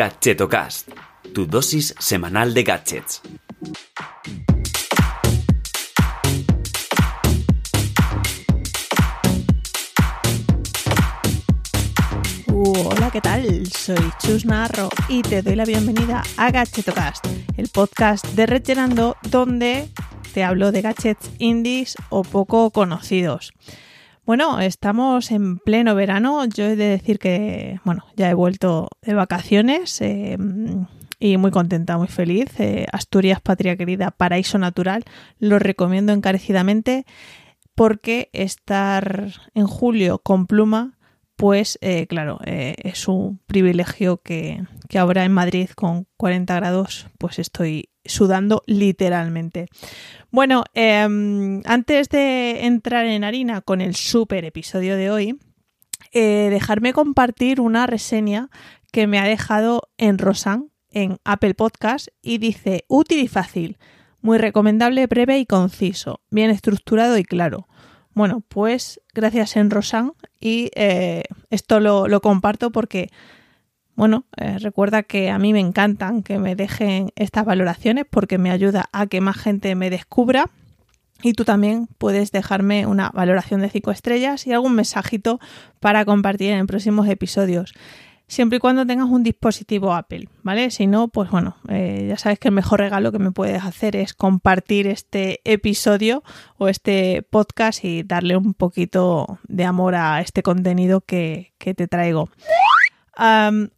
Gadgetocast, tu dosis semanal de gadgets. hola, ¿qué tal? Soy Chus Narro y te doy la bienvenida a Gadgetocast, el podcast de Recherando donde te hablo de gadgets indies o poco conocidos. Bueno, estamos en pleno verano. Yo he de decir que, bueno, ya he vuelto de vacaciones eh, y muy contenta, muy feliz. Eh, Asturias, patria querida, paraíso natural. Lo recomiendo encarecidamente porque estar en julio con pluma pues eh, claro, eh, es un privilegio que, ahora en Madrid con 40 grados pues estoy sudando literalmente. Bueno, em, antes de entrar en harina con el super episodio de hoy, eh, dejarme compartir una reseña que me ha dejado en Rosan en Apple Podcast y dice útil y fácil, muy recomendable, breve y conciso, bien estructurado y claro. Bueno, pues gracias en Rosan y eh, esto lo, comparto porque, bueno, eh, recuerda que a mí me encantan que me dejen estas valoraciones porque me ayuda a que más gente me descubra y tú también puedes dejarme una valoración de 5 estrellas y algún mensajito para compartir en próximos episodios siempre y cuando tengas un dispositivo Apple, ¿vale? Si no, pues bueno, eh, ya sabes que el mejor regalo que me puedes hacer es compartir este episodio o este podcast y darle un poquito de amor a este contenido que, te traigo.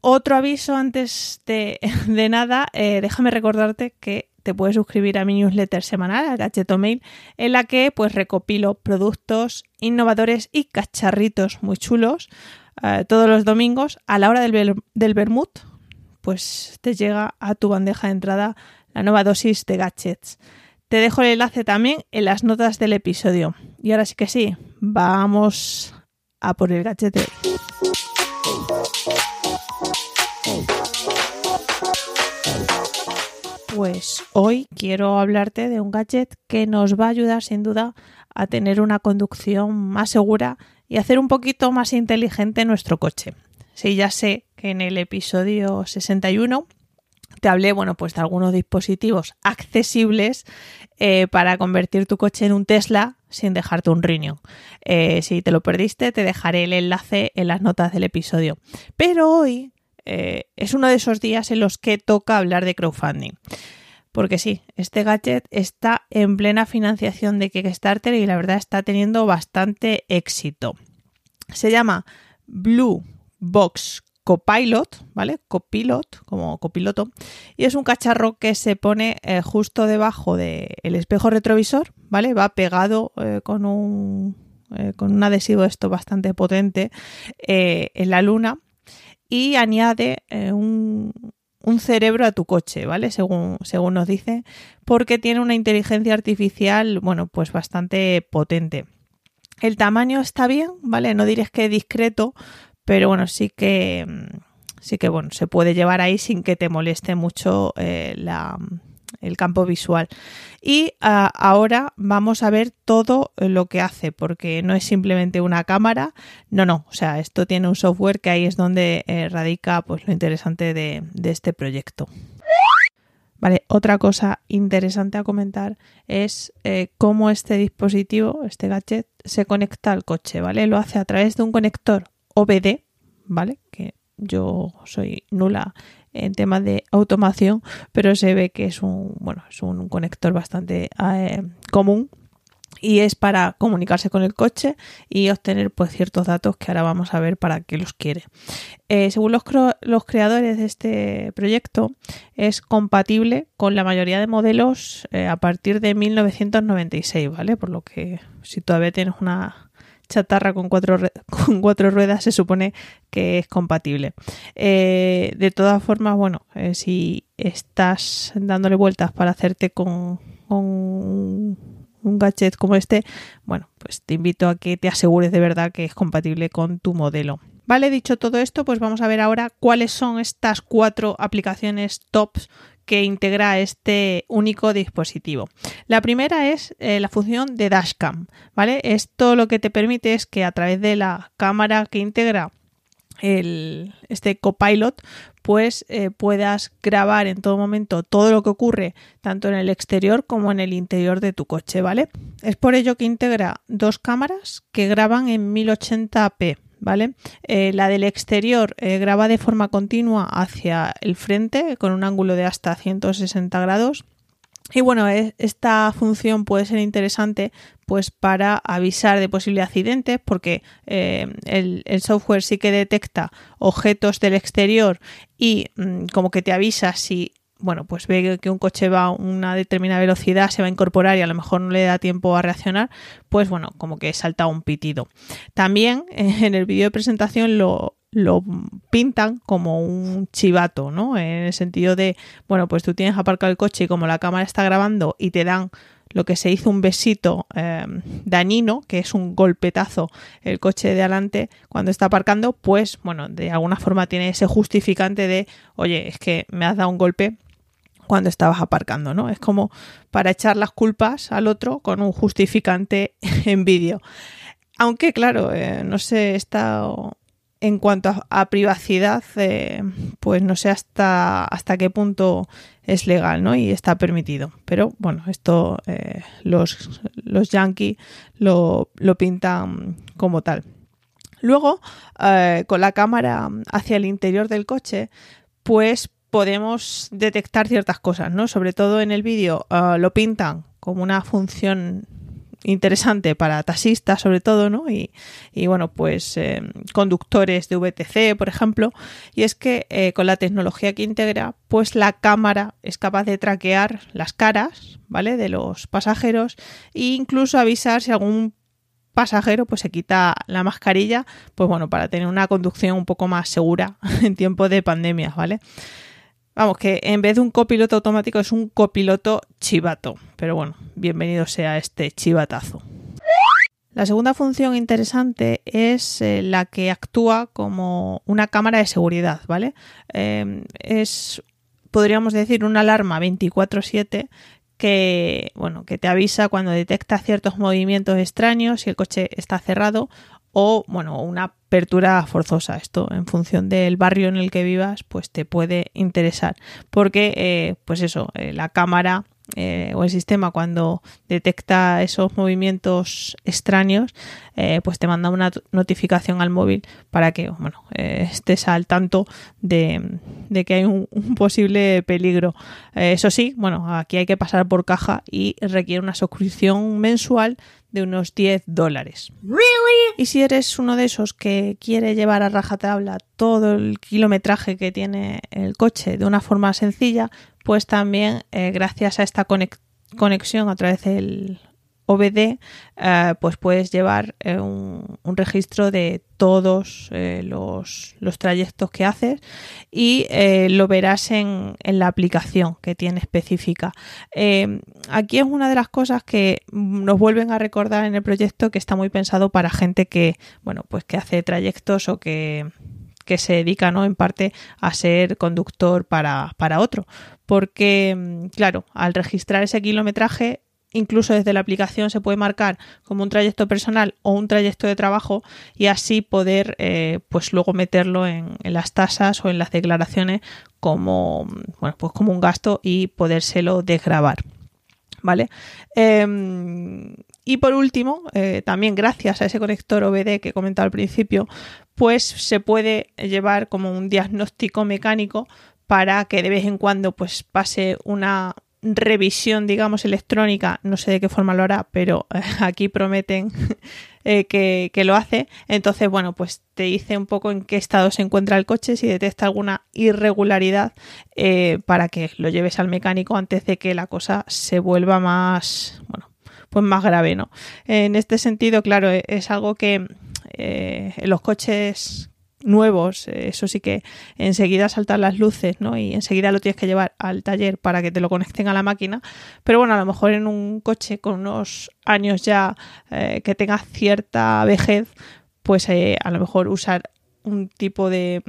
otro aviso antes de, nada, eh, déjame recordarte que te puedes suscribir a mi newsletter semanal, a Gacheto Mail, en la que pues recopilo productos innovadores y cacharritos muy chulos eh, todos los domingos a la hora del, del pues te llega a tu bandeja de entrada la nueva dosis de gadgets. Te dejo el enlace también en las notas del episodio. Y ahora sí que sí, vamos a por el gadget Pues hoy quiero hablarte de un gadget que nos va a ayudar sin duda a tener una conducción más segura y hacer un poquito más inteligente nuestro coche. Sí, ya sé que en el episodio 61 te hablé, bueno, pues de algunos dispositivos accesibles eh, para convertir tu coche en un Tesla sin dejarte un riñón. Eh, si te lo perdiste, te dejaré el enlace en las notas del episodio. Pero hoy eh, es uno de esos días en los que toca hablar de crowdfunding. Porque sí, este gadget está en plena financiación de Kickstarter y la verdad está teniendo bastante éxito. Se llama Blue Box Copilot, ¿vale? Copilot, como copiloto. Y es un cacharro que se pone eh, justo debajo del espejo retrovisor, ¿vale? Va pegado eh, con un eh, con un adhesivo esto bastante potente en la luna y añade un, un cerebro a tu coche, ¿vale? Según, según nos dice, porque tiene una inteligencia artificial, bueno, pues bastante potente. El tamaño está bien, ¿vale? No diréis que discreto, pero bueno, sí que, sí que, bueno, se puede llevar ahí sin que te moleste mucho eh, la, el campo visual. Y ah, ahora vamos a ver todo lo que hace, porque no es simplemente una cámara, no, no, o sea, esto tiene un software que ahí es donde eh, radica pues, lo interesante de, este proyecto. Vale, otra cosa interesante a comentar es eh, cómo este dispositivo, este gadget, se conecta al coche, ¿vale? Lo hace a través de un conector OBD, ¿vale? Que yo soy nula en temas de automación, pero se ve que es un, bueno, es un conector bastante eh, común y es para comunicarse con el coche y obtener pues ciertos datos que ahora vamos a ver para qué los quiere. Eh, según los, los, creadores de este proyecto, es compatible con la mayoría de modelos eh, a partir de 1996, ¿vale? Por lo que si todavía tienes una chatarra con cuatro, con cuatro ruedas se supone que es compatible. Eh, de todas formas, bueno, eh, si estás dándole vueltas para hacerte con, un gadget como este, bueno, pues te invito a que te asegures de verdad que es compatible con tu modelo. Vale, dicho todo esto, pues vamos a ver ahora cuáles son estas cuatro aplicaciones tops que integra este único dispositivo. La primera es eh, la función de dashcam, ¿vale? Esto lo que te permite es que a través de la cámara que integra el, este copilot, pues eh, puedas grabar en todo momento todo lo que ocurre tanto en el exterior como en el interior de tu coche, ¿vale? Es por ello que integra dos cámaras que graban en 1080p. ¿Vale? Eh, la del exterior eh, graba de forma continua hacia el frente con un ángulo de hasta 160 grados y bueno, esta función puede ser interesante pues para avisar de posibles accidentes porque eh, el, software sí que detecta objetos del exterior y mm, como que te avisa si bueno, pues ve que un coche va a una determinada velocidad, se va a incorporar y a lo mejor no le da tiempo a reaccionar, pues bueno, como que salta un pitido. También en el vídeo de presentación lo, lo pintan como un chivato, ¿no? En el sentido de, bueno, pues tú tienes aparcado el coche y como la cámara está grabando y te dan lo que se hizo un besito eh, dañino, que es un golpetazo el coche de adelante cuando está aparcando, pues bueno, de alguna forma tiene ese justificante de, oye, es que me has dado un golpe cuando estabas aparcando, ¿no? Es como para echar las culpas al otro con un justificante en vídeo. Aunque, claro, eh, no sé, está en cuanto a, privacidad, eh, pues no sé hasta, hasta qué punto es legal ¿no? y está permitido. Pero bueno, esto eh, los, los yankees lo, lo, pintan como tal. Luego, con la cámara hacia el interior del coche, pues podemos detectar ciertas cosas, ¿no? Sobre todo en el vídeo lo pintan como una función interesante para taxistas sobre todo, ¿no? Y, bueno, pues eh, conductores de VTC, por ejemplo. Y es que eh, con la tecnología que integra, pues la cámara es capaz de traquear las caras, ¿vale? De los pasajeros e incluso avisar si algún pasajero pues se quita la mascarilla, pues bueno, para tener una conducción un poco más segura en tiempo de pandemia, ¿vale? Vamos, que en vez de un copiloto automático es un copiloto chivato. Pero bueno, bienvenido sea este chivatazo. La segunda función interesante es eh, la que actúa como una cámara de seguridad, ¿vale? Eh, es, podríamos decir, una alarma 24/7 que, bueno, que te avisa cuando detecta ciertos movimientos extraños, si el coche está cerrado o bueno, una apertura forzosa. Esto en función del barrio en el que vivas, pues te puede interesar. Porque, eh, pues eso, eh, la cámara eh, o el sistema cuando detecta esos movimientos extraños, pues te manda una notificación al móvil para que bueno, estés al tanto de, que hay un, posible peligro. eso sí, bueno, aquí hay que pasar por caja y requiere una suscripción mensual de unos 10 dólares. Y si eres uno de esos que quiere llevar a rajatabla todo el kilometraje que tiene el coche de una forma sencilla, pues también eh, gracias a esta conexión a través del OBD, eh, pues puedes llevar eh, un, registro de todos eh, los, trayectos que haces y lo verás en, la aplicación que tiene específica. aquí es una de las cosas que nos vuelven a recordar en el proyecto que está muy pensado para gente que, bueno, pues que hace trayectos o que se dedica ¿no? en parte a ser conductor para, para otro. Porque, mm, claro, al registrar ese kilometraje incluso desde la aplicación se puede marcar como un trayecto personal o un trayecto de trabajo y así poder eh, pues luego meterlo en, las tasas o en las declaraciones como bueno pues como un gasto y podérselo desgrabar vale em, y por último eh, también gracias a ese conector OBD que he comentado al principio pues se puede llevar como un diagnóstico mecánico para que de vez en cuando pues pase una revisión, digamos, electrónica, no sé de qué forma lo hará, pero eh, aquí prometen eh, que, lo hace. Entonces, bueno, pues te dice un poco en qué estado se encuentra el coche, si detecta alguna irregularidad, eh, para que lo lleves al mecánico antes de que la cosa se vuelva más, bueno, pues más grave, ¿no? En este sentido, claro, e, es algo que los coches nuevos, eh, eso sí que enseguida saltan las luces, ¿no? Y enseguida lo tienes que llevar al taller para que te lo conecten a la máquina. Pero bueno, a lo mejor en un coche con unos años ya eh, que tenga cierta vejez, pues eh, a lo mejor usar un tipo de,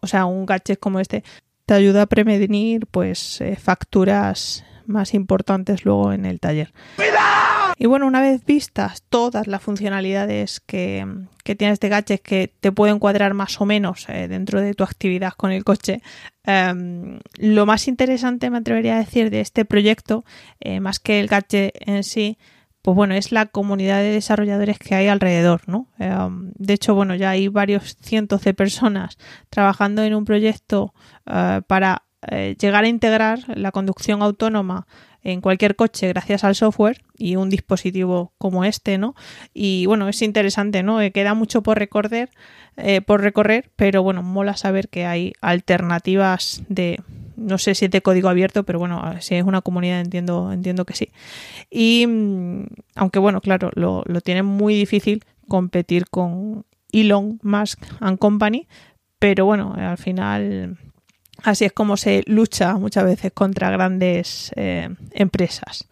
o sea, un gadget como este te ayuda a prevenir pues facturas más importantes luego en el taller. Y bueno, una vez vistas todas las funcionalidades que, que tiene este gadget que te pueden cuadrar más o menos eh, dentro de tu actividad con el coche, em, lo más interesante me atrevería a decir de este proyecto, eh, más que el gadget en sí, pues bueno, es la comunidad de desarrolladores que hay alrededor, ¿no? Em, de hecho, bueno, ya hay varios cientos de personas trabajando en un proyecto eh, para llegar a integrar la conducción autónoma en cualquier coche gracias al software y un dispositivo como este, ¿no? Y bueno, es interesante, ¿no? Eh, queda mucho por recorrer, eh, por recorrer, pero bueno, mola saber que hay alternativas de no sé si es de código abierto, pero bueno, si es una comunidad entiendo, entiendo que sí. Y mm, aunque bueno, claro, lo, lo muy difícil competir con Elon Musk and Company, pero bueno, al final Así es como se lucha muchas veces contra grandes eh, empresas.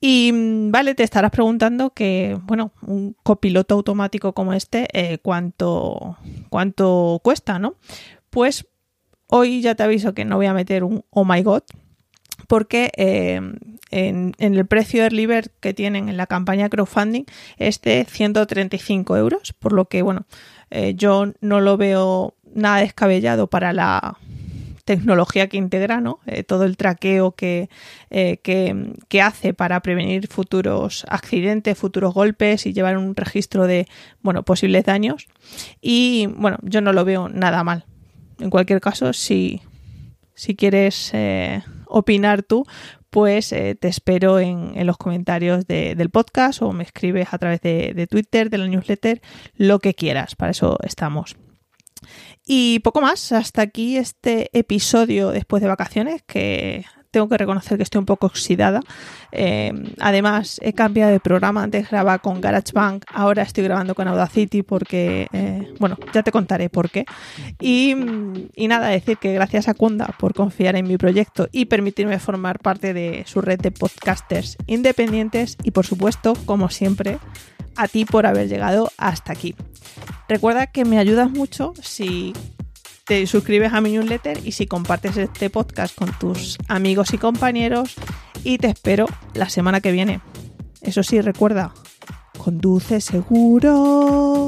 Y mm, vale, te estarás preguntando que, bueno, un copiloto automático como este, eh, ¿cuánto, ¿cuánto cuesta, no? Pues hoy ya te aviso que no voy a meter un oh my god, porque eh, en, el precio Early Bird que tienen en la campaña crowdfunding es de 135 euros, por lo que, bueno, yo no lo veo nada descabellado para la tecnología que integra, ¿no? Eh, todo el traqueo que, eh, que, que, hace para prevenir futuros accidentes, futuros golpes y llevar un registro de bueno, posibles daños. Y bueno, yo no lo veo nada mal. En cualquier caso, si, si quieres eh, opinar tú, pues te espero en, en los comentarios del podcast o me escribes a través de, de Twitter, de la newsletter, lo que quieras. Para eso estamos. Y poco más, hasta aquí este episodio después de vacaciones que tengo que reconocer que estoy un poco oxidada. Eh, además, he cambiado de programa. Antes grababa con GarageBand, ahora estoy grabando con Audacity porque, eh, bueno, ya te contaré por qué. Y, y, nada, decir que gracias a Kunda por confiar en mi proyecto y permitirme formar parte de su red de podcasters independientes y, por supuesto, como siempre, a ti por haber llegado hasta aquí. Recuerda que me ayudas mucho si te suscribes a mi newsletter y si compartes este podcast con tus amigos y compañeros y te espero la semana que viene. Eso sí, recuerda, conduce seguro.